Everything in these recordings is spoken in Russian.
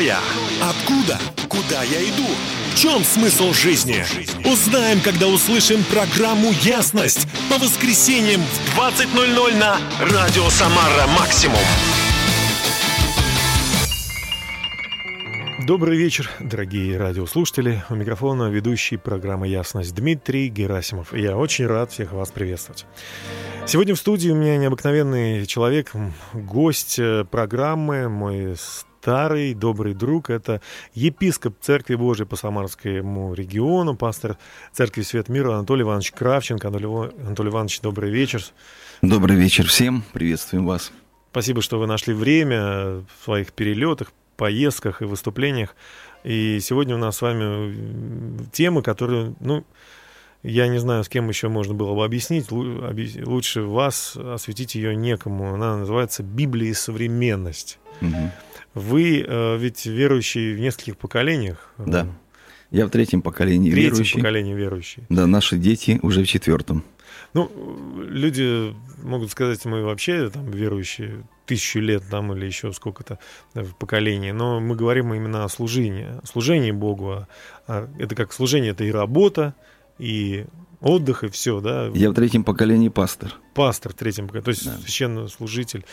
Я? Откуда? Куда я иду? В чем смысл жизни? Узнаем, когда услышим программу «Ясность» по воскресеньям в 20.00 на Радио Самара Максимум. Добрый вечер, дорогие радиослушатели. У микрофона ведущий программы «Ясность» Дмитрий Герасимов. Я очень рад всех вас приветствовать. Сегодня в студии у меня необыкновенный человек, гость э, программы, мой старый добрый друг. Это епископ Церкви Божией по Самарскому региону, пастор Церкви Свет Мира Анатолий Иванович Кравченко. Анатолий, Иванович, добрый вечер. Добрый вечер всем, приветствуем вас. Спасибо, что вы нашли время в своих перелетах, поездках и выступлениях. И сегодня у нас с вами темы, которые, ну, я не знаю, с кем еще можно было бы объяснить. Лучше вас осветить ее некому. Она называется «Библия и современность». Угу. Вы э, ведь верующий в нескольких поколениях. Да. Я в третьем поколении третьем верующий. поколении верующий. Да, наши дети уже в четвертом. Ну, люди могут сказать, мы вообще там верующие тысячу лет там или еще сколько-то в поколении, но мы говорим именно о служении, о служении Богу. А, а это как служение, это и работа, и отдых, и все, да. Я в третьем поколении пастор. Пастор в третьем поколении, то есть да. священнослужитель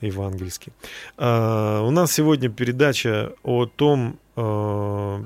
евангельский. А, у нас сегодня передача о том, а,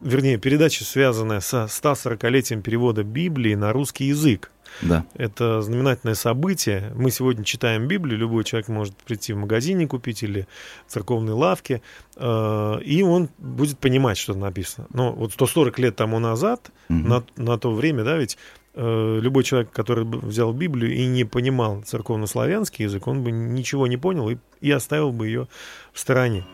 вернее, передача, связанная со 140-летием перевода Библии на русский язык. Да. Это знаменательное событие. Мы сегодня читаем Библию, любой человек может прийти в магазине купить или в церковной лавке, э, и он будет понимать, что написано. Но вот 140 лет тому назад, угу. на, на то время, да, ведь э, любой человек, который взял Библию и не понимал церковно-славянский язык, он бы ничего не понял и, и оставил бы ее в стороне.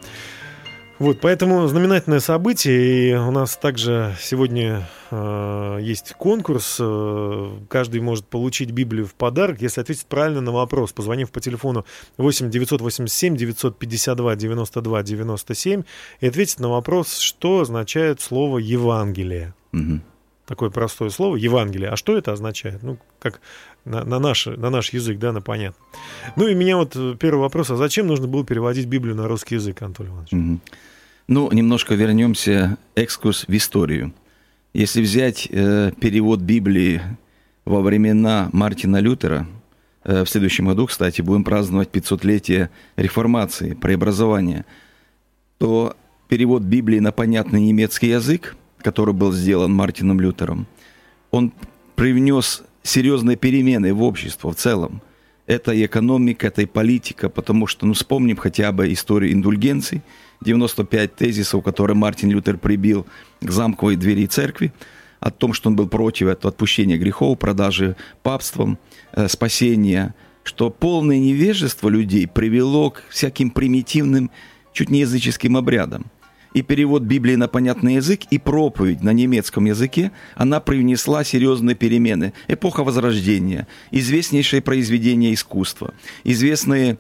Вот, поэтому знаменательное событие, и у нас также сегодня э, есть конкурс, э, каждый может получить Библию в подарок, если ответить правильно на вопрос, позвонив по телефону 8 987 952 92 97 и ответить на вопрос, что означает слово Евангелие. Угу. Такое простое слово Евангелие. А что это означает? Ну, как на, на, наш, на наш язык, да, на понятно. Ну и меня вот э, первый вопрос, а зачем нужно было переводить Библию на русский язык, Анатолий Иванович? Угу. Ну, немножко вернемся, экскурс в историю. Если взять э, перевод Библии во времена Мартина Лютера, э, в следующем году, кстати, будем праздновать 500-летие реформации, преобразования, то перевод Библии на понятный немецкий язык, который был сделан Мартином Лютером, он привнес серьезные перемены в общество в целом. Это и экономика, это и политика, потому что, ну, вспомним хотя бы историю индульгенций, 95 тезисов, которые Мартин Лютер прибил к замковой двери церкви, о том, что он был против этого отпущения грехов, продажи папством, э, спасения, что полное невежество людей привело к всяким примитивным, чуть не языческим обрядам и перевод Библии на понятный язык, и проповедь на немецком языке, она привнесла серьезные перемены. Эпоха Возрождения, известнейшие произведения искусства, известные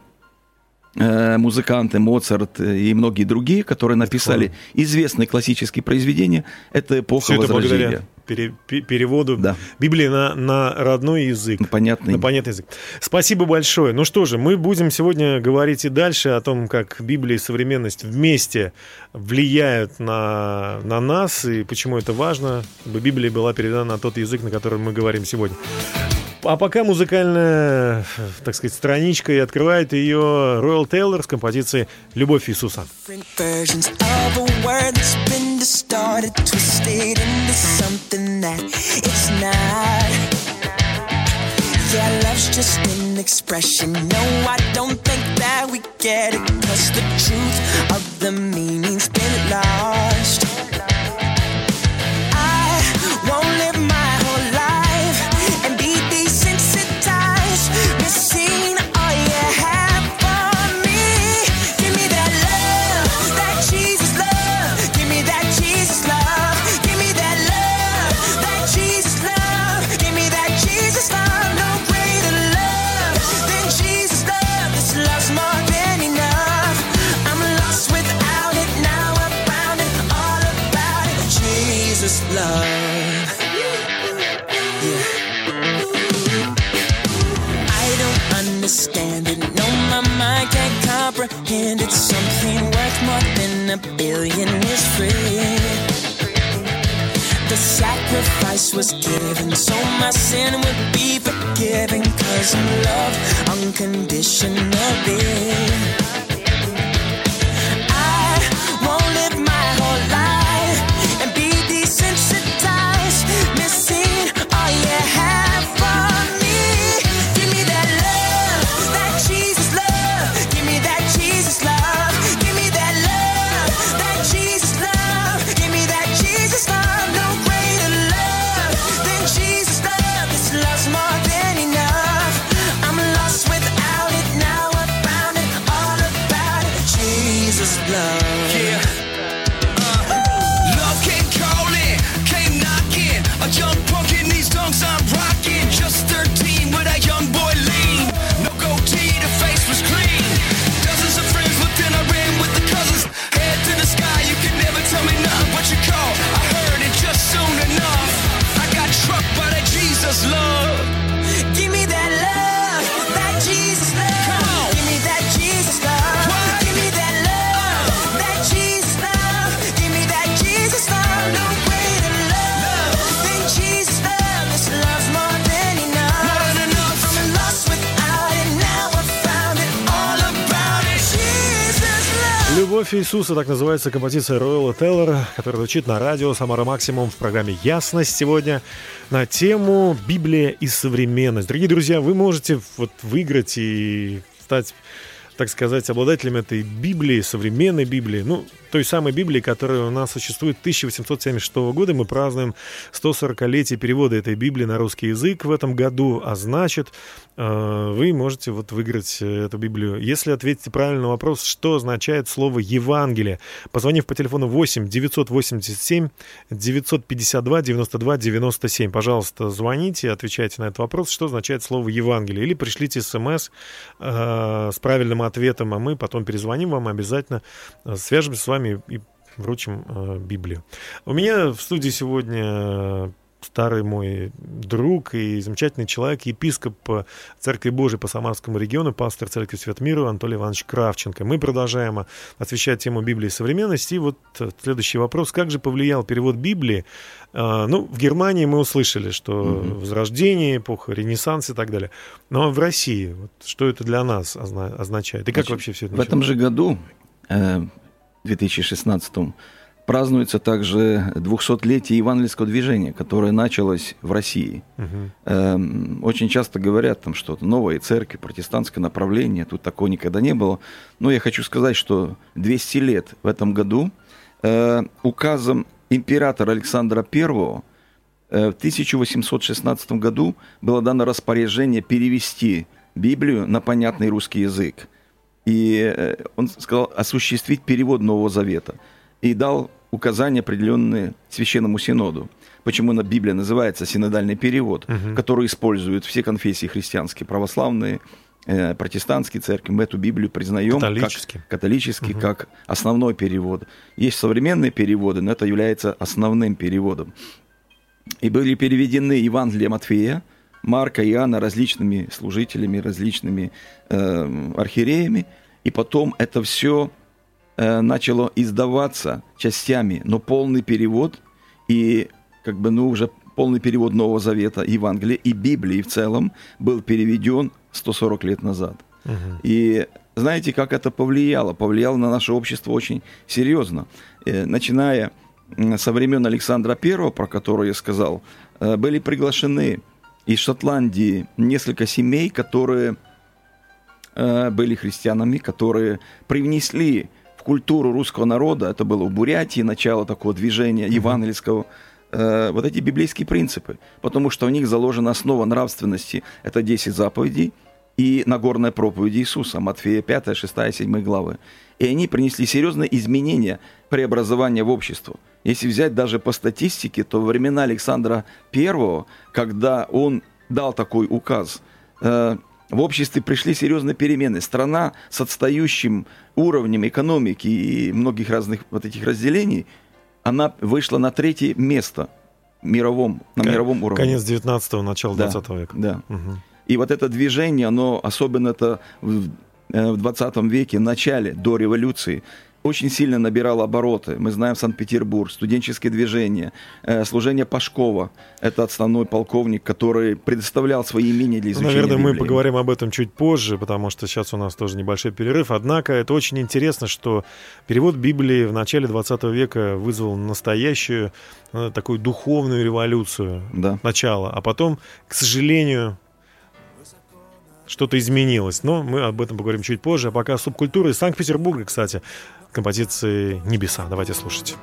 э, музыканты Моцарт и многие другие, которые написали известные классические произведения, это эпоха Все Возрождения. Это пере, переводу да. Библии на, на родной язык. На понятный. на понятный язык. Спасибо большое. Ну что же, мы будем сегодня говорить и дальше о том, как Библия и современность вместе влияют на, на нас и почему это важно, чтобы Библия была передана на тот язык, на котором мы говорим сегодня. А пока музыкальная, так сказать, страничка, и открывает ее Роyal Тейлор с композицией «Любовь Иисуса». Yeah, love's just an expression. No, I don't think that we get it. Cause the truth of the meaning's been lost. «Любовь Иисуса» так называется композиция Ройла Теллера, которая звучит на радио «Самара Максимум» в программе «Ясность» сегодня на тему «Библия и современность». Дорогие друзья, вы можете вот выиграть и стать так сказать, обладателем этой Библии, современной Библии, ну, той самой Библии, которая у нас существует 1876 года. Мы празднуем 140-летие перевода этой Библии на русский язык в этом году, а значит, э, вы можете вот выиграть э, эту Библию. Если ответите правильно на вопрос, что означает слово «Евангелие», позвонив по телефону 8 987 952 92 97. Пожалуйста, звоните, отвечайте на этот вопрос, что означает слово «Евангелие», или пришлите смс э, с правильным ответом, а мы потом перезвоним вам обязательно, э, свяжемся с вами и вручим э, Библию. У меня в студии сегодня э, старый мой друг и замечательный человек, епископ Церкви Божией по Самарскому региону, пастор Церкви Свет Миру Анатолий Иванович Кравченко. Мы продолжаем освещать тему Библии и современности. И вот следующий вопрос. Как же повлиял перевод Библии? Ну, в Германии мы услышали, что mm-hmm. Возрождение, эпоха, Ренессанс и так далее. Но в России, вот, что это для нас означает? И как Значит, вообще все это началось? В этом же году, э, 2016 празднуется также 200-летие евангельского движения, которое началось в России. Угу. Эм, очень часто говорят там что-то новые церкви, протестантское направление, тут такого никогда не было. Но я хочу сказать, что 200 лет в этом году э, указом императора Александра I э, в 1816 году было дано распоряжение перевести Библию на понятный русский язык. И э, он сказал осуществить перевод Нового Завета. И дал указания определенные Священному Синоду. Почему на Библия называется синодальный перевод, угу. который используют все конфессии христианские, православные, э, протестантские церкви. Мы эту Библию признаем католический. как, католический, угу. как основной перевод. Есть современные переводы, но это является основным переводом. И были переведены Евангелие Матфея, Марка Иоанна различными служителями, различными э, архиереями, и потом это все э, начало издаваться частями, но полный перевод и как бы ну уже полный перевод Нового Завета, Евангелия и Библии в целом был переведен 140 лет назад. Угу. И знаете, как это повлияло? Повлияло на наше общество очень серьезно. Э, начиная со времен Александра I, про которого я сказал, э, были приглашены из Шотландии несколько семей, которые э, были христианами, которые привнесли в культуру русского народа, это было в Бурятии, начало такого движения евангельского, э, вот эти библейские принципы, потому что у них заложена основа нравственности, это 10 заповедей, и Нагорная проповедь Иисуса, Матфея 5, 6, 7 главы. И они принесли серьезные изменения, преобразования в общество – если взять даже по статистике, то во времена Александра I, когда он дал такой указ, э, в обществе пришли серьезные перемены. Страна с отстающим уровнем экономики и многих разных вот этих разделений, она вышла на третье место мировом, на К- мировом уровне. Конец 19-го, начало да, 20 века. Да. Угу. И вот это движение, оно особенно это в 20 э, веке, в начале, до революции, очень сильно набирал обороты. Мы знаем Санкт-Петербург, студенческое движение, э, служение Пашкова. Это основной полковник, который предоставлял свои имения для изучения Наверное, мы Библии. поговорим об этом чуть позже, потому что сейчас у нас тоже небольшой перерыв. Однако это очень интересно, что перевод Библии в начале 20 века вызвал настоящую э, такую духовную революцию Да. начала, а потом, к сожалению, что-то изменилось. Но мы об этом поговорим чуть позже. А пока субкультура из Санкт-Петербурга, кстати, композиции «Небеса». Давайте слушать.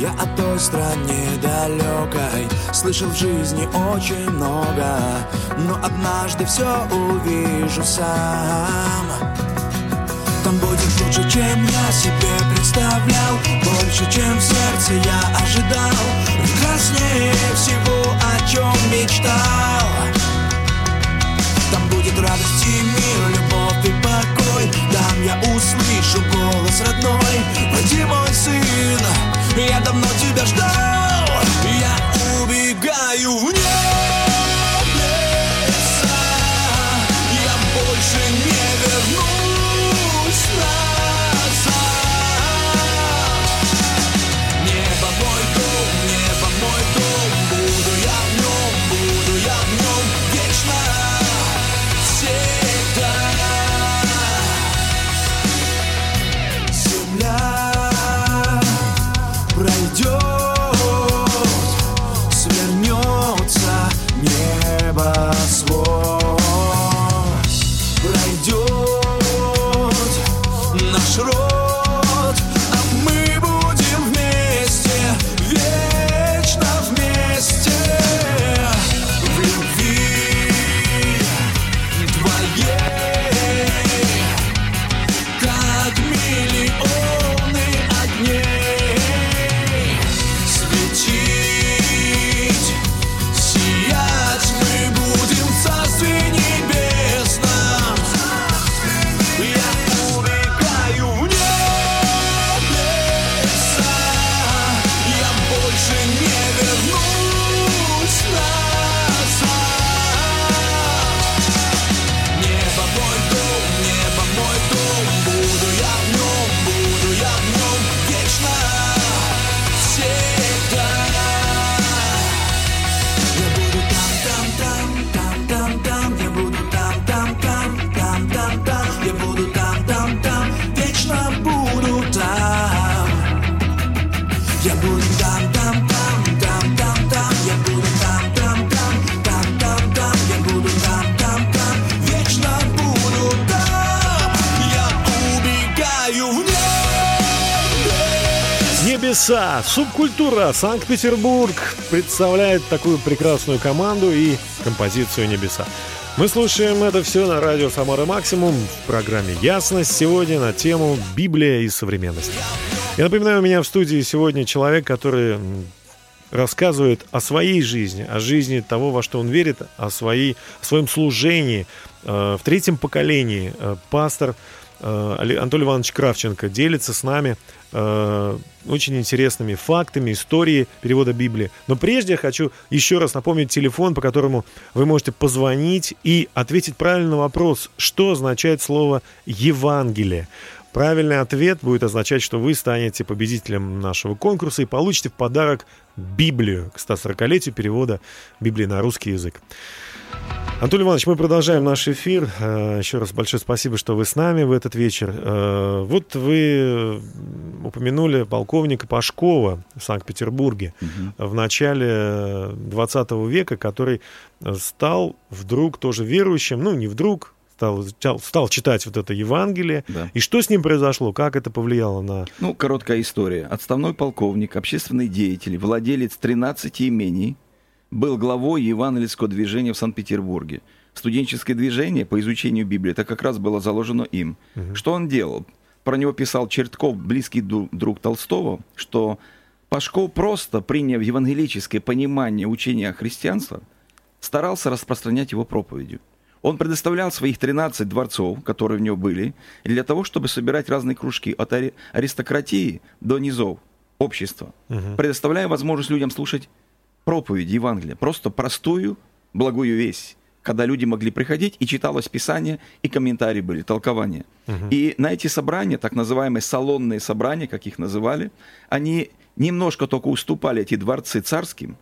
Я о той стране далекой Слышал в жизни очень много Но однажды все увижу сам Там будет лучше, чем я себе представлял Больше, чем в сердце я ожидал Прекраснее всего, о чем мечтал там будет радость и мир, любовь и покой Там я услышу голос родной. Войди, мой сын, я давно тебя ждал. Я убегаю в небеса Небеса, субкультура, Санкт-Петербург представляет такую прекрасную команду и композицию Небеса. Мы слушаем это все на радио Самара Максимум в программе Ясность сегодня на тему Библия и современность. Я напоминаю, у меня в студии сегодня человек, который рассказывает о своей жизни, о жизни того, во что он верит, о, своей, о своем служении. Э, В третьем поколении э, пастор Анатолий Иванович Кравченко делится с нами э, очень интересными фактами, историей перевода Библии. Но прежде я хочу еще раз напомнить телефон, по которому вы можете позвонить и ответить правильно на вопрос, что означает слово «Евангелие». Правильный ответ будет означать, что вы станете победителем нашего конкурса и получите в подарок Библию к 140-летию перевода Библии на русский язык. Анатолий Иванович, мы продолжаем наш эфир. Э, Еще раз большое спасибо, что вы с нами в этот вечер. Э, Вот вы упомянули полковника Пашкова в Санкт-Петербурге в начале 20 века, который стал вдруг тоже верующим, ну не вдруг, стал, стал- стал читать вот это Евангелие. Да. И что с ним произошло? Как это повлияло на... Ну, короткая история. Отставной полковник, общественный деятель, владелец 13 имений, был главой евангельского движения в Санкт-Петербурге. Студенческое движение по изучению Библии, это как раз было заложено им. Что он делал? Про него писал Чертков, близкий друг Толстого, что Пашков просто, приняв евангелическое понимание учения христианства, старался распространять его проповедью. Он предоставлял своих 13 дворцов, которые у него были, для того, чтобы собирать разные кружки от ари- аристократии до низов общества, предоставляя возможность людям слушать проповедь Евангелия, просто простую, благую весть когда люди могли приходить, и читалось Писание, и комментарии были, толкования. И на эти собрания, так называемые салонные собрания, как их называли, они немножко только уступали эти дворцы царским,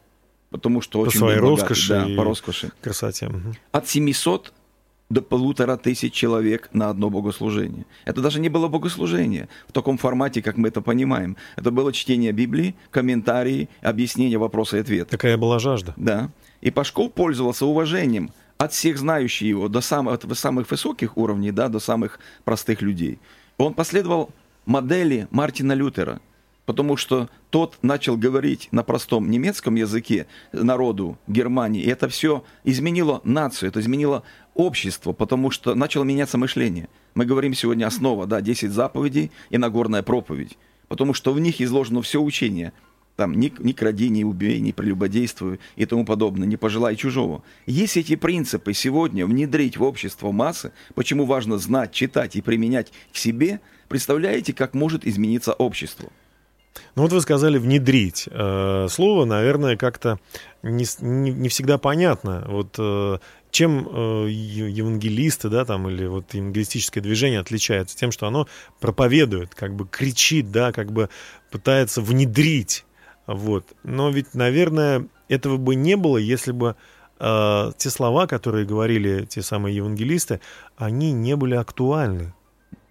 потому что По очень своей был богатый, роскоши да, по роскоши. красоте. Мгм. От 700 до полутора тысяч человек на одно богослужение. Это даже не было богослужение в таком формате, как мы это понимаем. Это было чтение Библии, комментарии, объяснение, вопросы и ответы. Такая была жажда. Да. И Пашков пользовался уважением от всех знающих его, до самых, от самых высоких уровней, да, до самых простых людей. Он последовал модели Мартина Лютера, потому что тот начал говорить на простом немецком языке народу Германии, и это все изменило нацию, это изменило общество, потому что начало меняться мышление. Мы говорим сегодня основа, да, 10 заповедей и Нагорная проповедь, потому что в них изложено все учение – там не, не кради, не убей, не прелюбодействуй и тому подобное, не пожелай чужого. Если эти принципы сегодня внедрить в общество массы, почему важно знать, читать и применять к себе, представляете, как может измениться общество? Ну вот вы сказали внедрить. Э, Слово, наверное, как-то не, не- не всегда понятно. Вот э, чем э, евангелисты, да, там, или вот евангелистическое движение отличается? Тем, что оно проповедует, как бы кричит, да, как бы пытается внедрить. Вот. Но ведь, наверное, этого бы не было, если бы э, те слова, которые говорили те самые евангелисты, они не были актуальны.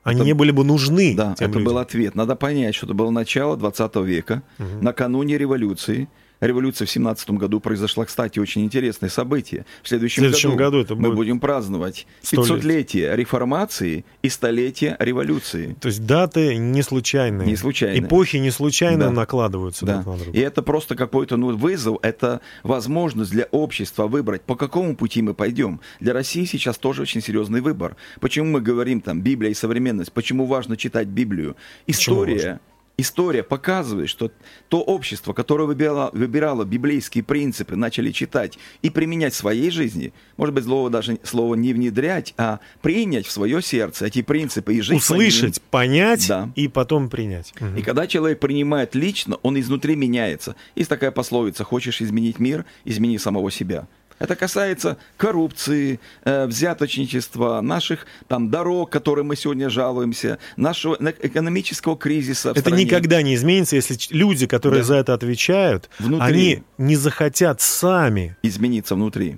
Они Это- не были бы нужны. Да, это людям. был ответ. Надо понять, что это было начало 20 века, накануне революции. Революция в 17 году произошла, кстати, очень интересное событие. В следующем, В следующем году это мы будет будем праздновать сто лет. 500-летие реформации и столетие революции. То есть даты не случайные. Не случайные. Эпохи не случайно Да. накладываются Да. друг на друга. И это просто какой-то ну, вызов, это возможность для общества выбрать, по какому пути мы пойдем. Для России сейчас тоже очень серьезный выбор. Почему мы говорим там Библия и современность? Почему важно читать Библию? История. История показывает, что то общество, которое выбирало, выбирало библейские принципы, начали читать и применять в своей жизни, может быть, слово даже слово не внедрять, а принять в свое сердце эти принципы и жить по ним. Услышать, понять Да. и потом принять. Мгм. И когда человек принимает лично, он изнутри меняется. Есть такая пословица «хочешь изменить мир, измени самого себя». Это касается коррупции, э, взяточничества, наших там дорог, которые мы сегодня жалуемся, нашего на- экономического кризиса в Это стране. никогда не изменится, если люди, которые Да. за это отвечают, Внутри. они не захотят сами. измениться внутри.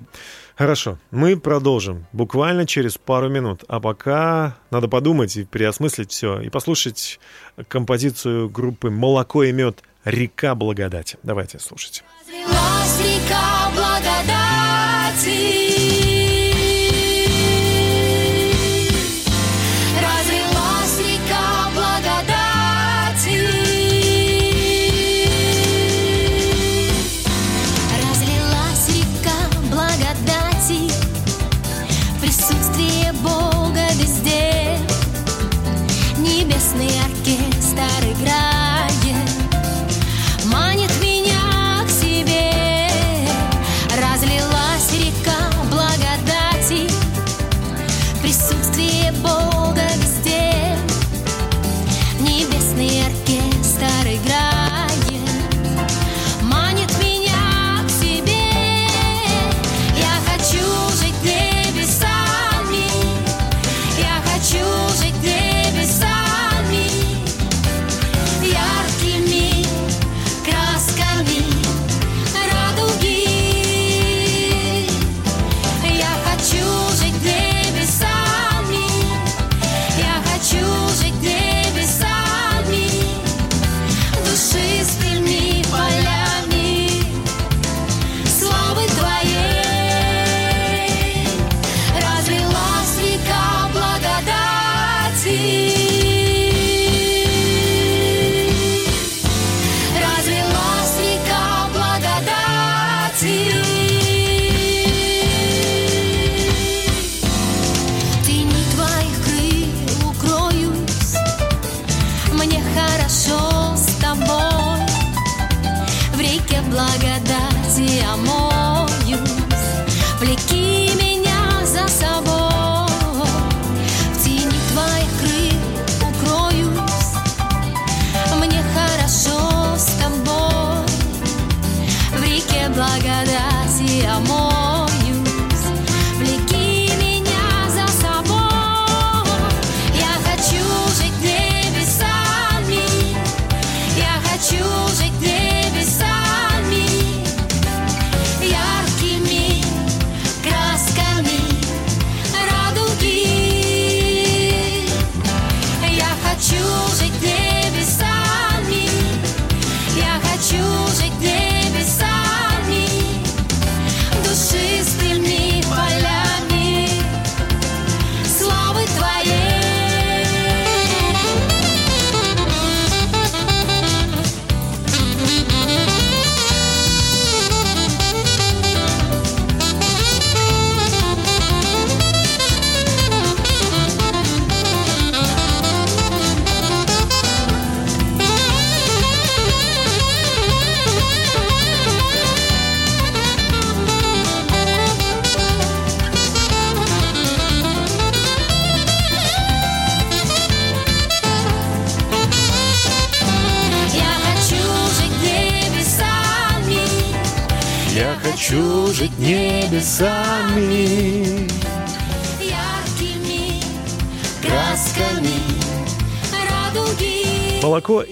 Хорошо, мы продолжим буквально через пару минут. А пока надо подумать и переосмыслить все, и послушать композицию группы «Молоко и мед. Река благодати». Давайте слушать. Река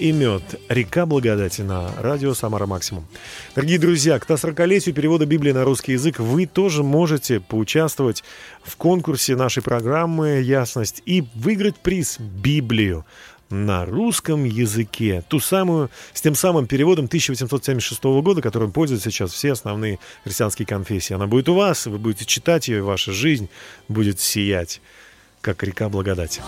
и мед. Река благодати на радио Самара Максимум. Дорогие друзья, к 140-летию перевода Библии на русский язык вы тоже можете поучаствовать в конкурсе нашей программы «Ясность» и выиграть приз «Библию» на русском языке. Ту самую, с тем самым переводом 1876 года, которым пользуются сейчас все основные христианские конфессии. Она будет у вас, вы будете читать ее, и ваша жизнь будет сиять, как река благодати.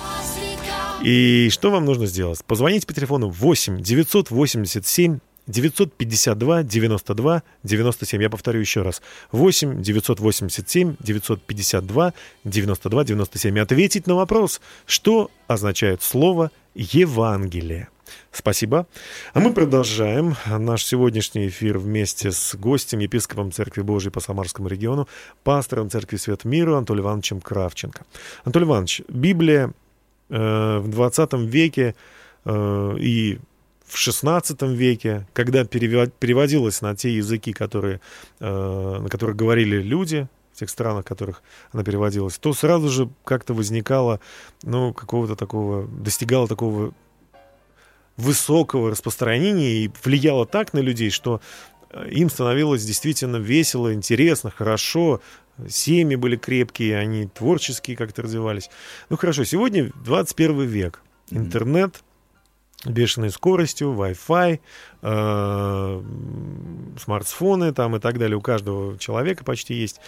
И что вам нужно сделать? Позвоните по телефону 8 987 952 92 97. Я повторю еще раз. 8 987 952 92 97. И ответить на вопрос, что означает слово Евангелие. Спасибо. А мы продолжаем наш сегодняшний эфир вместе с гостем, епископом Церкви Божией по Самарскому региону, пастором Церкви Свет Миру Анатолием Ивановичем Кравченко. Анатолий Иванович, Библия в 20 веке э, и в XVI веке, когда переводилась на те языки, которые, э, на которых говорили люди, в тех странах, в которых она переводилась, то сразу же как-то возникало, ну, какого-то такого, достигало такого высокого распространения и влияло так на людей, что э, им становилось действительно весело, интересно, хорошо, семьи были крепкие, они творческие как-то развивались. Ну хорошо, сегодня 21 век, интернет, бешеной скоростью, Wi-Fi, э, смартфоны там и так далее. У каждого человека почти есть.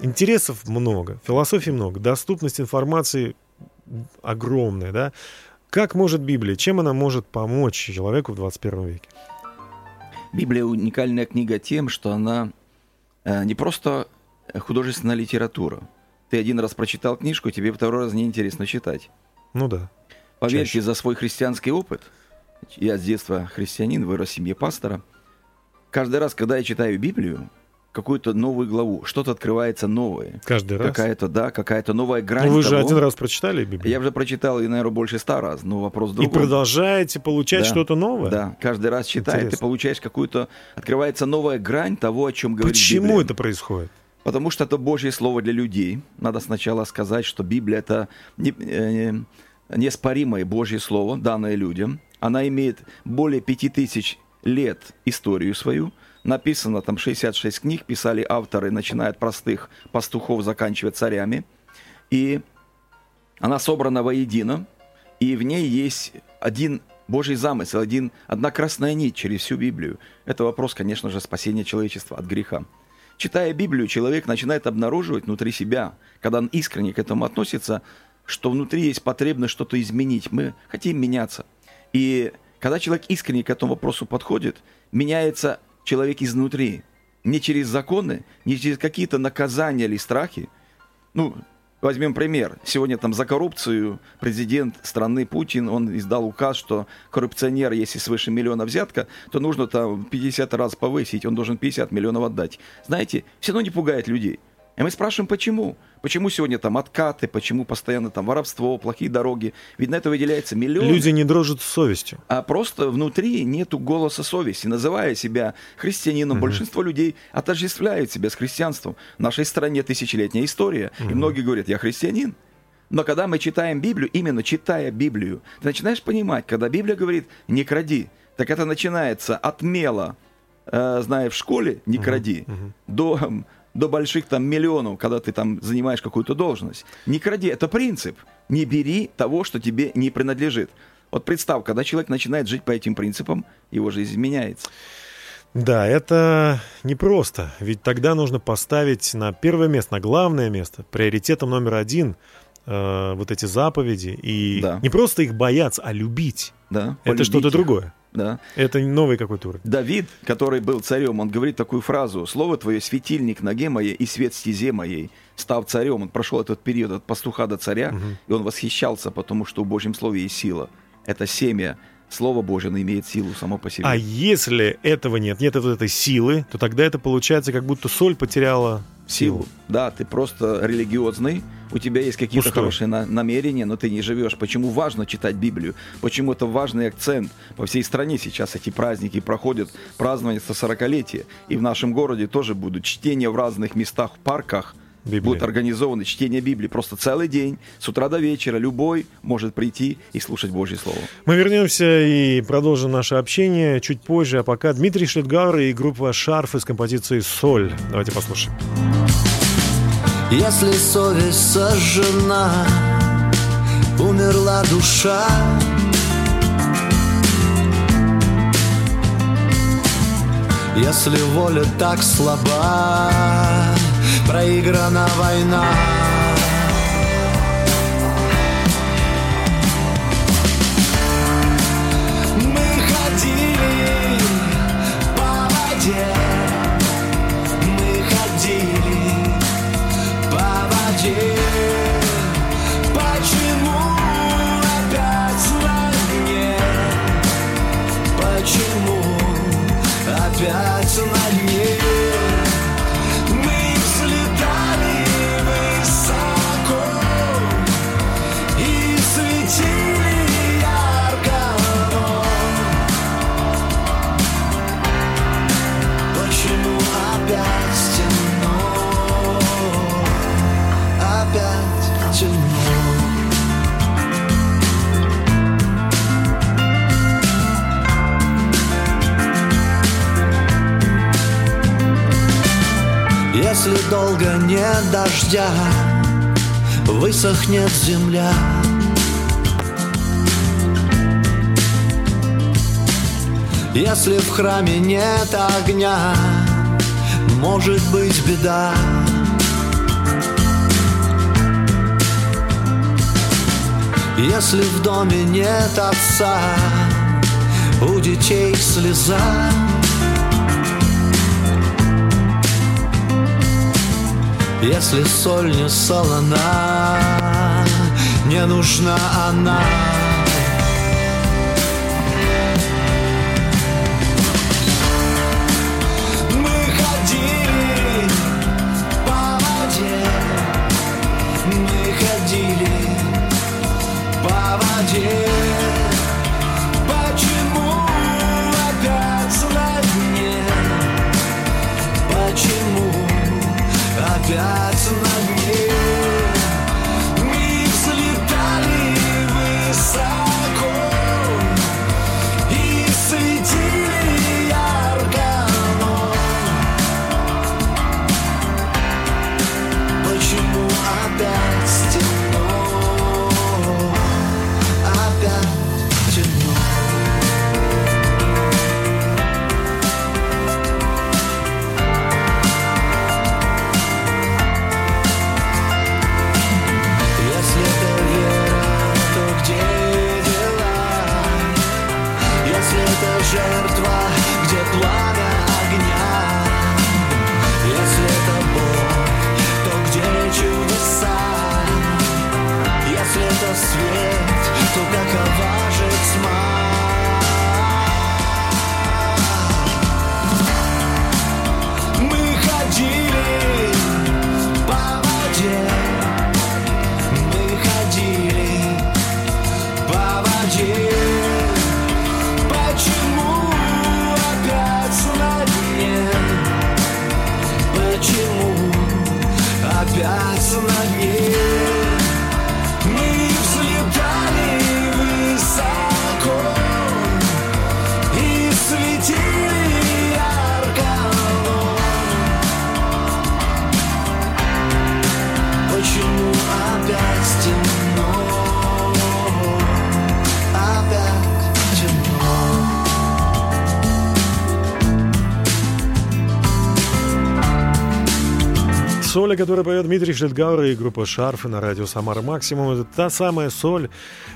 Интересов много, философии много, доступность информации огромная, да. Как может Библия, чем она может помочь человеку в 21 веке? Библия уникальная книга тем, что она э, не просто художественная литература. Ты один раз прочитал книжку, тебе второй раз неинтересно читать. Ну да. Поверьте, Чаще. за свой христианский опыт, я с детства христианин, вырос в семье пастора, каждый раз, когда я читаю Библию, какую-то новую главу, что-то открывается новое. Каждый раз. Какая-то, да, какая-то новая грань Ну, вы же того. один раз прочитали Библию. Я уже прочитал, и, наверное, больше ста раз, но вопрос в И продолжаете получать Да. что-то новое? Да, каждый раз читая, ты получаешь какую-то... Открывается новая грань того, о чем говорит Почему Библия. это происходит? Потому что это Божье Слово для людей. Надо сначала сказать, что Библия — это не- э, неоспоримое Божье Слово, данное людям. Она имеет более пяти тысяч лет историю свою. Написано там 66 книг, писали авторы, начиная от простых пастухов, заканчивая царями. И она собрана воедино, и в ней есть один Божий замысел, один, одна красная нить через всю Библию. Это вопрос, конечно же, спасения человечества от греха. Читая Библию, человек начинает обнаруживать внутри себя, когда он искренне к этому относится, что внутри есть потребность что-то изменить. Мы хотим меняться. И когда человек искренне к этому вопросу подходит, меняется человек изнутри. Не через законы, не через какие-то наказания или страхи. Ну, возьмем пример. Сегодня там за коррупцию президент страны Путин, он издал указ, что коррупционер, если свыше миллиона взятка, то нужно там 50 раз повысить, он должен 50 миллионов отдать. Знаете, все равно не пугает людей. И мы спрашиваем, почему? Почему сегодня там откаты, почему постоянно там воровство, плохие дороги? Ведь на это выделяется миллион. Люди не дрожат совестью. А просто внутри нету голоса совести. Называя себя христианином, большинство людей отождествляют себя с христианством. В нашей стране тысячелетняя история. И многие говорят, я христианин. Но когда мы читаем Библию, именно читая Библию, ты начинаешь понимать, когда Библия говорит «не кради», так это начинается от мела, э, зная в школе «не кради», до, м, до больших там миллионов, когда ты там занимаешь какую-то должность. Не кради, это принцип. Не бери того, что тебе не принадлежит. Вот представь, когда человек начинает жить по этим принципам, его жизнь изменяется. Да, это непросто, ведь тогда нужно поставить на первое место, на главное место, приоритетом номер один э, вот эти заповеди и Да. не просто их бояться, а любить. Да, Это что-то другое. Да. Это новый какой-то уровень. Давид, который был царем, он говорит такую фразу «Слово твое светильник ноге моей и свет стезе моей». Став царем, он прошел этот период от пастуха до царя, и он восхищался, потому что в Божьем Слове есть сила. Это семя Слово Божье, оно имеет силу само по себе. А если этого нет, нет вот этой силы, то тогда это получается, как будто соль потеряла силу. Да, ты просто религиозный, у тебя есть какие-то Пустой. хорошие на- намерения, но ты не живешь. Почему важно читать Библию? Почему это важный акцент? По всей стране сейчас эти праздники проходят, празднование 40-летия. И в нашем городе тоже будут чтения в разных местах, в парках. Библии. Будут организованы чтение Библии. Просто целый день, с утра до вечера, любой может прийти и слушать Божье Слово. Мы вернемся и продолжим наше общение чуть позже, а пока Дмитрий Шлетгауэр и группа «Шарфы» с композицией «Соль». Давайте послушаем. Если совесть сожжена, умерла душа. Если воля так слаба, проиграна война. Мы ходили по воде, мы ходили по воде. Почему опять на? Почему опять долго нет дождя, высохнет земля. Если в храме нет огня, может быть беда. Если в доме нет отца, у детей слеза. Если соль не солона, не нужна она. Соль, о которой поет Дмитрий Шлетгауэр и группа «Шарфы» на радио «Самара Максимум», это та самая соль,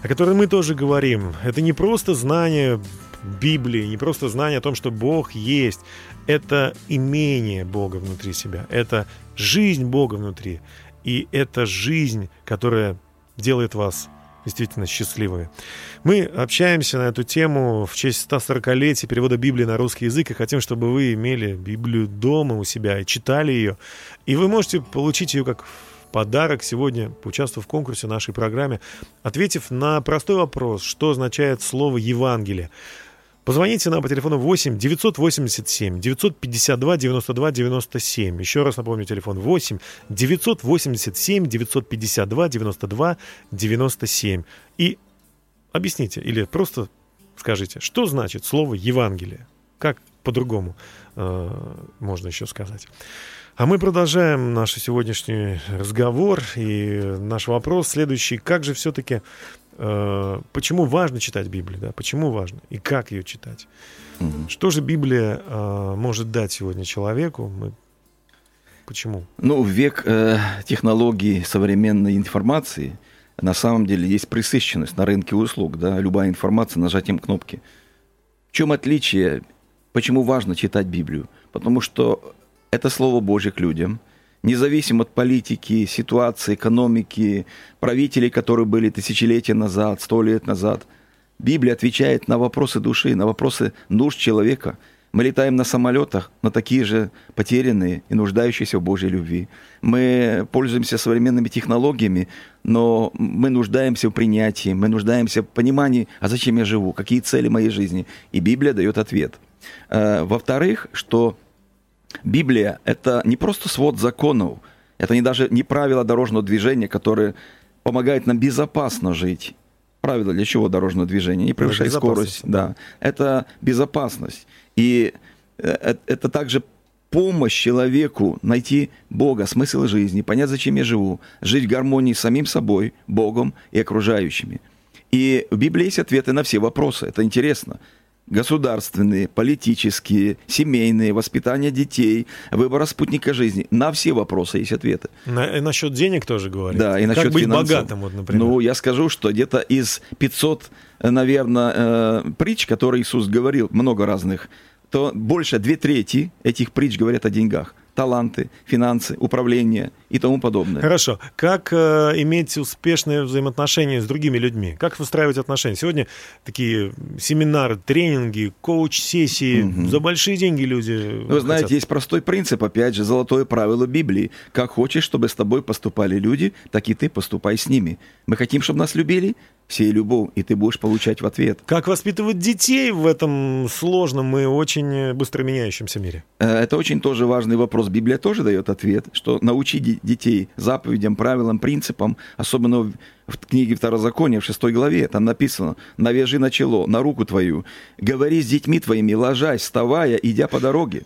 о которой мы тоже говорим. Это не просто знание Библии, не просто знание о том, что Бог есть. Это имение Бога внутри себя. Это жизнь Бога внутри. И это жизнь, которая делает вас действительно счастливыми. Мы общаемся на эту тему в честь 140-летия перевода Библии на русский язык и хотим, чтобы вы имели Библию дома у себя и читали ее. И вы можете получить ее как подарок сегодня, поучаствовав в конкурсе нашей программе, ответив на простой вопрос, что означает слово «Евангелие». Позвоните нам по телефону 8 987 952 92 97. Еще раз напомню, телефон 8 987 952 92 97. И объясните, или просто скажите, что значит слово «Евангелие»? Как по-другому э, можно еще сказать? А мы продолжаем наш сегодняшний разговор. И наш вопрос следующий. Как же все-таки Э, почему важно читать Библию, да, почему важно и как ее читать. Угу. Что же Библия э, может дать сегодня человеку? Мы... Почему? Ну, в век э, технологий современной информации на самом деле есть пресыщенность на рынке услуг, да, любая информация нажатием кнопки. В чем отличие? Почему важно читать Библию? Потому что это Слово Божье к людям – независимо от политики, ситуации, экономики, правителей, которые были тысячелетия назад, сто лет назад. Библия отвечает на вопросы души, на вопросы нужд человека. Мы летаем на самолетах, на такие же потерянные и нуждающиеся в Божьей любви. Мы пользуемся современными технологиями, но мы нуждаемся в принятии, мы нуждаемся в понимании, а зачем я живу, какие цели моей жизни. И Библия дает ответ. Э, во-вторых, что Библия — это не просто свод законов, это не даже не правила дорожного движения, которые помогают нам безопасно жить. Правила для чего дорожного движения? Не превышай скорость. Да. Это безопасность. И э, э, это также помощь человеку найти Бога, смысл жизни, понять, зачем я живу, жить в гармонии с самим собой, Богом и окружающими. И в Библии есть ответы на все вопросы. Это интересно государственные, политические, семейные, воспитание детей, выбор спутника жизни. На все вопросы есть ответы. На, и насчет денег тоже говорят. Да, и насчет как быть финансов. богатым, вот, например. Ну, я скажу, что где-то из 500, наверное, э, притч, которые Иисус говорил, много разных, то больше две трети этих притч говорят о деньгах таланты, финансы, управление и тому подобное. Хорошо. Как э, иметь успешные взаимоотношения с другими людьми? Как выстраивать отношения? Сегодня такие семинары, тренинги, коуч-сессии. Угу. За большие деньги люди Вы хотят. знаете, есть простой принцип, опять же, золотое правило Библии. Как хочешь, чтобы с тобой поступали люди, так и ты поступай с ними. Мы хотим, чтобы нас любили, сей любовь, и ты будешь получать в ответ. Как воспитывать детей в этом сложном и очень быстро меняющемся мире? Э, это очень тоже важный вопрос. Библия тоже дает ответ, что научи детей заповедям, правилам, принципам, особенно в книге Второзакония, в шестой главе, там написано, «Навяжи на чело, на руку твою, говори с детьми твоими, ложась, вставая, идя по дороге».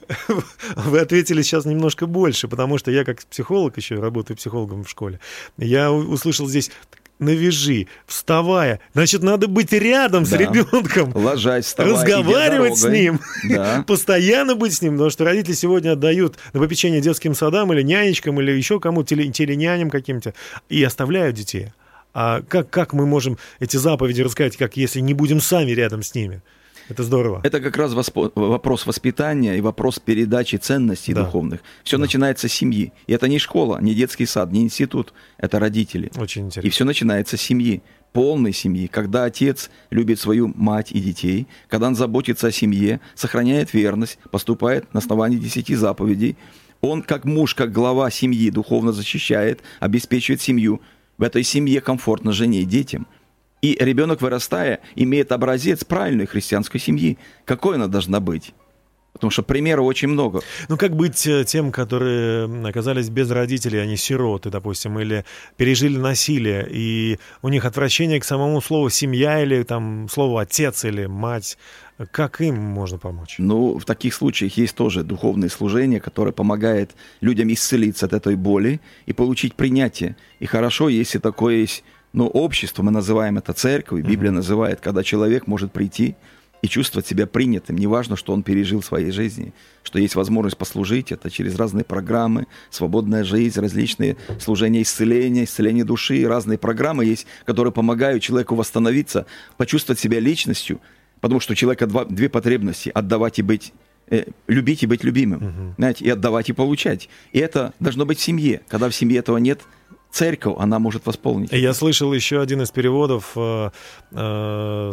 Вы ответили сейчас немножко больше, потому что я как психолог еще работаю психологом в школе. Я услышал здесь навяжи, вставая. Значит, надо быть рядом да. с ребенком. Ложась, вставай, Разговаривать с ним. Да. Постоянно быть с ним. Потому что родители сегодня отдают на попечение детским садам или нянечкам, или еще кому-то, теленяням каким-то, и оставляют детей. А как, как мы можем эти заповеди рассказать, как если не будем сами рядом с ними? Это здорово. Это как раз воспо- вопрос воспитания и вопрос передачи ценностей да. духовных. Все да. начинается с семьи. И это не школа, не детский сад, не институт. Это родители. Очень интересно. И все начинается с семьи полной семьи, когда отец любит свою мать и детей, когда он заботится о семье, сохраняет верность, поступает на основании десяти заповедей, он как муж, как глава семьи духовно защищает, обеспечивает семью. В этой семье комфортно жене и детям – и ребенок, вырастая, имеет образец правильной христианской семьи. Какой она должна быть? Потому что примеров очень много. Ну, как быть э, тем, которые оказались без родителей, они сироты, допустим, или пережили насилие, и у них отвращение к самому слову «семья» или там слову «отец» или «мать». Как им можно помочь? Ну, в таких случаях есть тоже духовное служение, которое помогает людям исцелиться от этой боли и получить принятие. И хорошо, если такое есть но общество, мы называем это церковь, Библия mm-hmm. называет, когда человек может прийти и чувствовать себя принятым, неважно, что он пережил в своей жизни, что есть возможность послужить, это через разные программы, свободная жизнь, различные служения исцеления, исцеление души, разные программы есть, которые помогают человеку восстановиться, почувствовать себя личностью, потому что у человека два, две потребности – отдавать и быть э, любить и быть любимым, uh-huh. знаете, и отдавать и получать. И это должно быть в семье. Когда в семье этого нет, церковь, она может восполнить. Я слышал еще один из переводов э, э,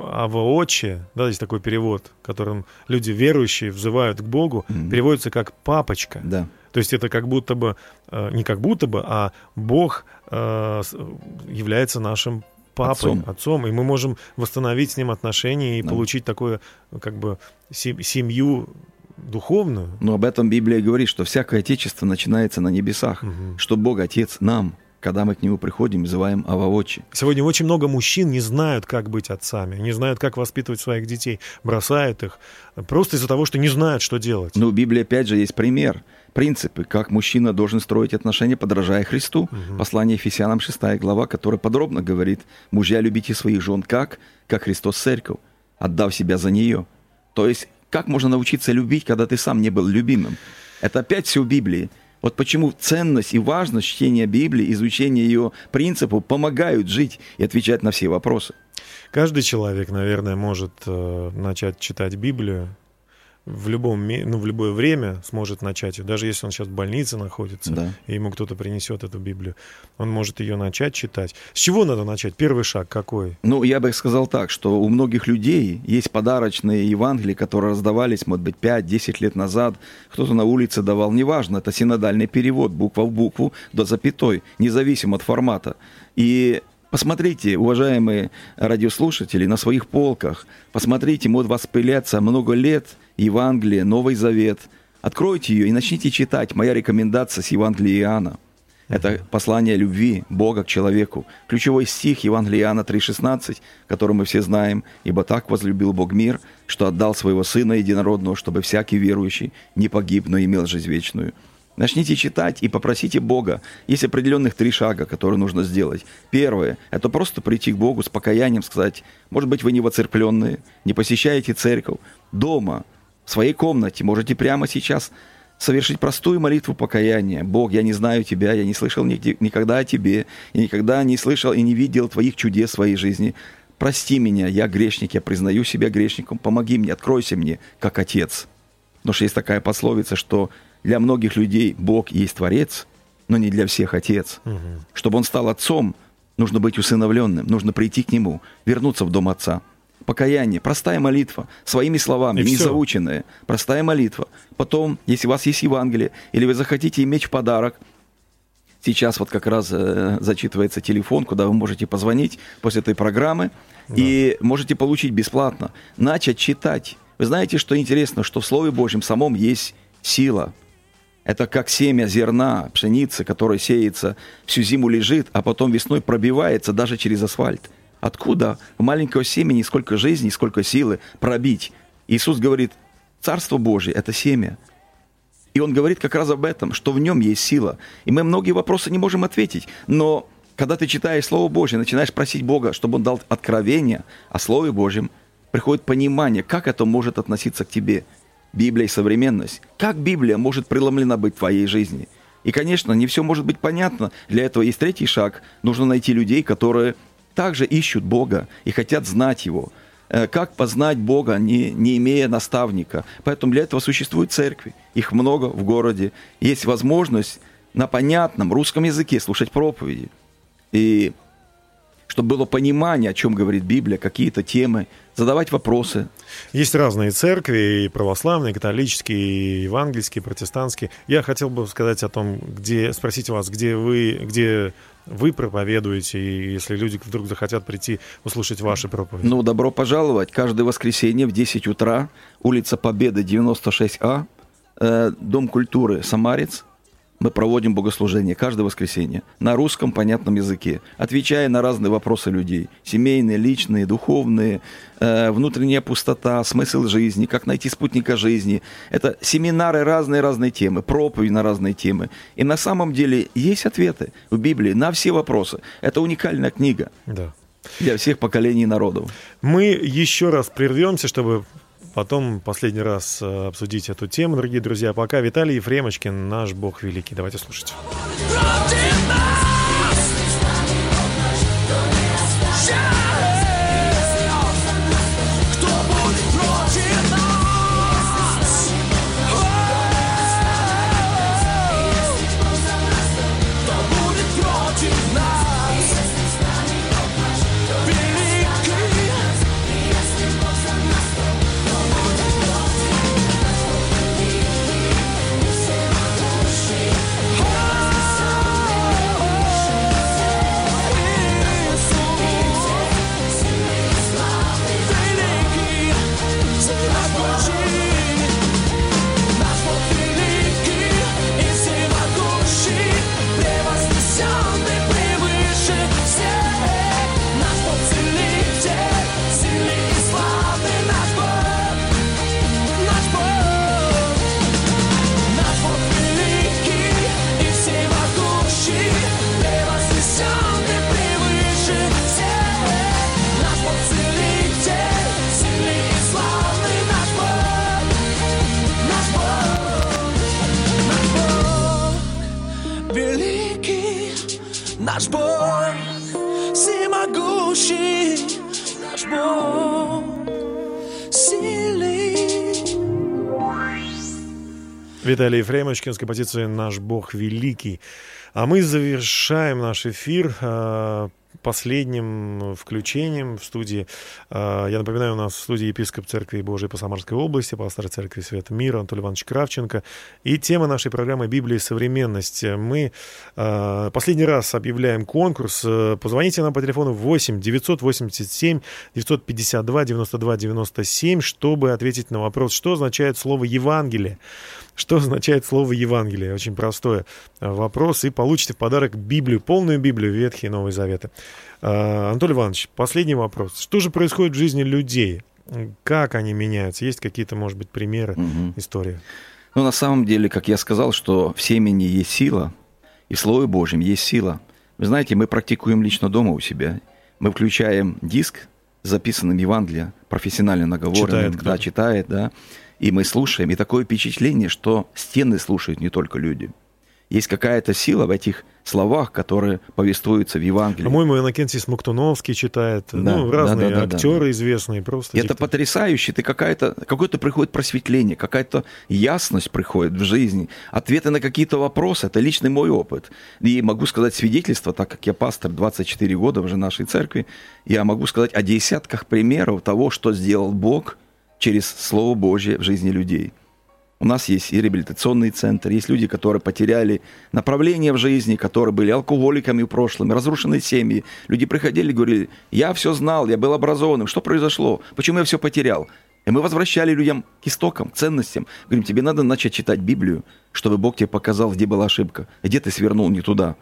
Авоочи, да, есть такой перевод, которым люди верующие взывают к Богу, Мгм. переводится как папочка. Да. То есть это как будто бы, э, не как будто бы, а Бог э, является нашим папой, Отцом. отцом. и мы можем восстановить с ним отношения и Да. получить такое, как бы, се- семью духовную. Но об этом Библия говорит, что всякое отечество начинается на небесах, Мгм. что Бог Отец нам, когда мы к Нему приходим, называем Аваочи. Сегодня очень много мужчин не знают, как быть отцами, не знают, как воспитывать своих детей, бросают их просто из-за того, что не знают, что делать. Но в Библии опять же есть пример, принципы, как мужчина должен строить отношения, подражая Христу. Послание Ефесянам 6 глава, которое подробно говорит, мужья, любите своих жен как? Как Христос церковь, отдав себя за нее. То есть, как можно научиться любить, когда ты сам не был любимым? Это опять все в Библии. Вот почему ценность и важность чтения Библии, изучения ее принципов помогают жить и отвечать на все вопросы. Каждый человек, наверное, может э, начать читать Библию в любом, ну, в любое время сможет начать ее, даже если он сейчас в больнице находится, Да. и ему кто-то принесет эту Библию, он может ее начать читать. С чего надо начать? Первый шаг какой? Ну, я бы сказал так, что у многих людей есть подарочные Евангелия, которые раздавались, может быть, 5-10 лет назад. Кто-то на улице давал, неважно, это синодальный перевод, буква в букву, до запятой, независимо от формата. И посмотрите, уважаемые радиослушатели, на своих полках, посмотрите, может вас пылятся много лет Евангелие, Новый Завет. Откройте ее и начните читать. Моя рекомендация с Евангелия Иоанна. Это послание любви Бога к человеку. Ключевой стих Евангелия Иоанна 3,16, который мы все знаем. «Ибо так возлюбил Бог мир, что отдал своего Сына Единородного, чтобы всякий верующий не погиб, но имел жизнь вечную». Начните читать и попросите Бога. Есть определенных три шага, которые нужно сделать. Первое – это просто прийти к Богу с покаянием, сказать, может быть, вы не воцерпленные, не посещаете церковь. Дома, в своей комнате можете прямо сейчас совершить простую молитву покаяния. Бог, я не знаю Тебя, я не слышал никогда о Тебе, я никогда не слышал и не видел Твоих чудес в своей жизни. Прости меня, я грешник, я признаю себя грешником, помоги мне, откройся мне, как Отец. Потому что есть такая пословица, что для многих людей Бог есть Творец, но не для всех Отец. Чтобы Он стал Отцом, нужно быть усыновленным, нужно прийти к Нему, вернуться в дом Отца. Покаяние, простая молитва, своими словами, И не всё. заученная, простая молитва. Потом, если у вас есть Евангелие, или вы захотите иметь в подарок, Сейчас вот как раз э, зачитывается телефон, куда вы можете позвонить после этой программы и можете получить бесплатно. Начать читать. Вы знаете, что интересно, что в Слове Божьем самом есть сила. Это как семя зерна пшеницы, которое сеется, всю зиму лежит, а потом весной пробивается даже через асфальт. Откуда в маленького семени сколько жизни, сколько силы пробить? Иисус говорит, Царство Божье – это семя. И он говорит как раз об этом, что в нем есть сила. И мы многие вопросы не можем ответить. Но когда ты читаешь Слово Божье, начинаешь просить Бога, чтобы Он дал откровение о Слове Божьем, приходит понимание, как это может относиться к тебе. Библия и современность. Как Библия может преломлена быть в твоей жизни? И, конечно, не все может быть понятно. Для этого есть третий шаг. Нужно найти людей, которые также ищут Бога и хотят знать Его. Э, Как познать Бога, не, не имея наставника? Поэтому для этого существуют церкви. Их много в городе. Есть возможность на понятном русском языке слушать проповеди. И чтобы было понимание, о чем говорит Библия, какие-то темы, задавать вопросы. Есть разные церкви, и православные, и католические, и евангельские, и протестантские. Я хотел бы сказать о том, где, спросить вас, где вы, где вы проповедуете, и если люди вдруг захотят прийти услышать ваши проповеди. Ну, добро пожаловать. Каждое воскресенье в 10 утра, улица Победы, 96А, э, Дом культуры «Самарец». Мы проводим богослужение каждое воскресенье на русском понятном языке, отвечая на разные вопросы людей. Семейные, личные, духовные, э, внутренняя пустота, смысл жизни, как найти спутника жизни. Это семинары разные-разные темы, проповеди на разные темы. И на самом деле есть ответы в Библии на все вопросы. Это уникальная книга Да. для всех поколений народов. Мы еще раз прервемся, чтобы потом последний раз э, обсудить эту тему, дорогие друзья. Пока Виталий Ефремочкин, наш Бог великий. Давайте слушать. Виталий Ефремович, с композицией «Наш Бог Великий». А мы завершаем наш эфир. А, последним включением в студии. А, я напоминаю, у нас в студии епископ Церкви Божией по Самарской области, пастор Церкви Света Мира Анатолий Иванович Кравченко. И тема нашей программы «Библия и современность». Мы а, последний раз объявляем конкурс. Позвоните нам по телефону 8 987 952 92 97, чтобы ответить на вопрос, что означает слово «Евангелие». Что означает слово Евангелие? Очень простой э, вопрос. И получите в подарок Библию, полную Библию, Ветхий и Новый Заветы. Э, Анатолий Иванович, последний вопрос. Что же происходит в жизни людей? Как они меняются? Есть какие-то, может быть, примеры, угу. истории? Ну, на самом деле, как я сказал, что в семени есть сила, и в Слове Божьем есть сила. Вы знаете, мы практикуем лично дома у себя. Мы включаем диск с записанным Евангелием, профессионально наговоренным, читает, да, читает, да. И мы слушаем, и такое впечатление, что стены слушают не только люди. Есть какая-то сила в этих словах, которые повествуются в Евангелии. По-моему, Иннокентий Смоктуновский читает, да, ну, разные да, да, актеры да, известные. Просто это диктор. потрясающе, ты какая-то, какое-то приходит просветление, какая-то ясность приходит в жизни, ответы на какие-то вопросы, это личный мой опыт. И могу сказать свидетельство, так как я пастор 24 года уже нашей церкви, я могу сказать о десятках примеров того, что сделал Бог – через Слово Божье в жизни людей. У нас есть и реабилитационный центр, есть люди, которые потеряли направление в жизни, которые были алкоголиками в прошлом, разрушенные семьи. Люди приходили и говорили, я все знал, я был образованным, что произошло, почему я все потерял? И мы возвращали людям к истокам, ценностям. Говорим, тебе надо начать читать Библию, чтобы Бог тебе показал, где была ошибка, где ты свернул не туда.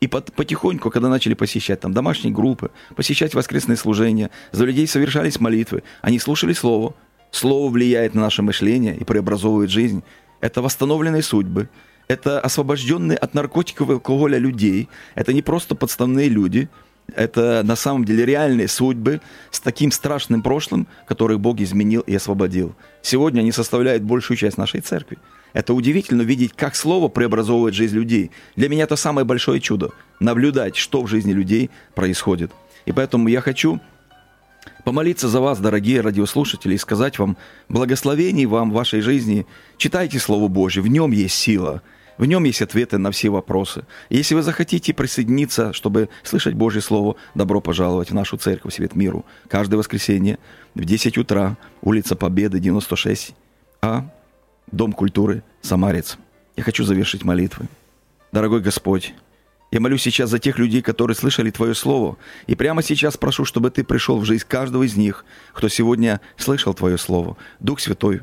И потихоньку, когда начали посещать там домашние группы, посещать воскресные служения, за людей совершались молитвы, они слушали Слово, Слово влияет на наше мышление и преобразовывает жизнь. Это восстановленные судьбы, это освобожденные от наркотиков и алкоголя людей, это не просто подставные люди, это на самом деле реальные судьбы с таким страшным прошлым, которых Бог изменил и освободил. Сегодня они составляют большую часть нашей церкви. Это удивительно видеть, как Слово преобразовывает жизнь людей. Для меня это самое большое чудо. Наблюдать, что в жизни людей происходит. И поэтому я хочу помолиться за вас, дорогие радиослушатели, и сказать вам благословений вам в вашей жизни. Читайте Слово Божье, в нем есть сила, в нем есть ответы на все вопросы. Если вы захотите присоединиться, чтобы слышать Божье Слово, добро пожаловать в нашу церковь «Свет миру». Каждое воскресенье в 10 утра, улица Победы, 96, А, Дом культуры, Самарец. Я хочу завершить молитвы. Дорогой Господь, я молюсь сейчас за тех людей, которые слышали Твое Слово. И прямо сейчас прошу, чтобы Ты пришел в жизнь каждого из них, кто сегодня слышал Твое Слово. Дух Святой,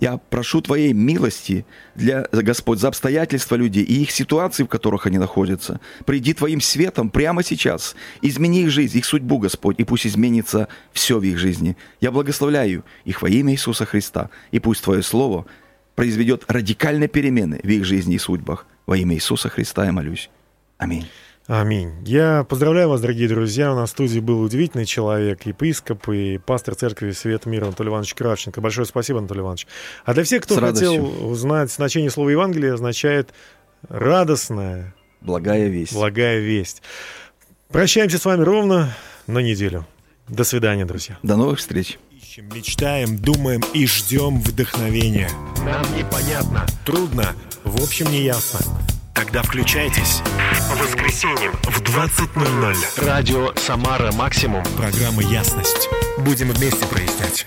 я прошу Твоей милости для, Господь, за обстоятельства людей и их ситуации, в которых они находятся. Приди Твоим светом прямо сейчас. Измени их жизнь, их судьбу, Господь, и пусть изменится все в их жизни. Я благословляю их во имя Иисуса Христа. И пусть Твое Слово произведет радикальные перемены в их жизни и судьбах. Во имя Иисуса Христа я молюсь. Аминь. Аминь. Я поздравляю вас, дорогие друзья. У нас в студии был удивительный человек, епископ и пастор церкви Свет Мира Анатолий Иванович Кравченко. Большое спасибо, Анатолий Иванович. А для всех, кто хотел узнать значение слова Евангелия, означает радостная. Благая весть. Благая весть. Прощаемся с вами ровно на неделю. До свидания, друзья. До новых встреч. Ищем, мечтаем, думаем и ждем вдохновения. Нам непонятно, трудно, в общем, не ясно. Тогда включайтесь. По воскресеньям в 20.00. Радио «Самара Максимум». Программа «Ясность». Будем вместе прояснять.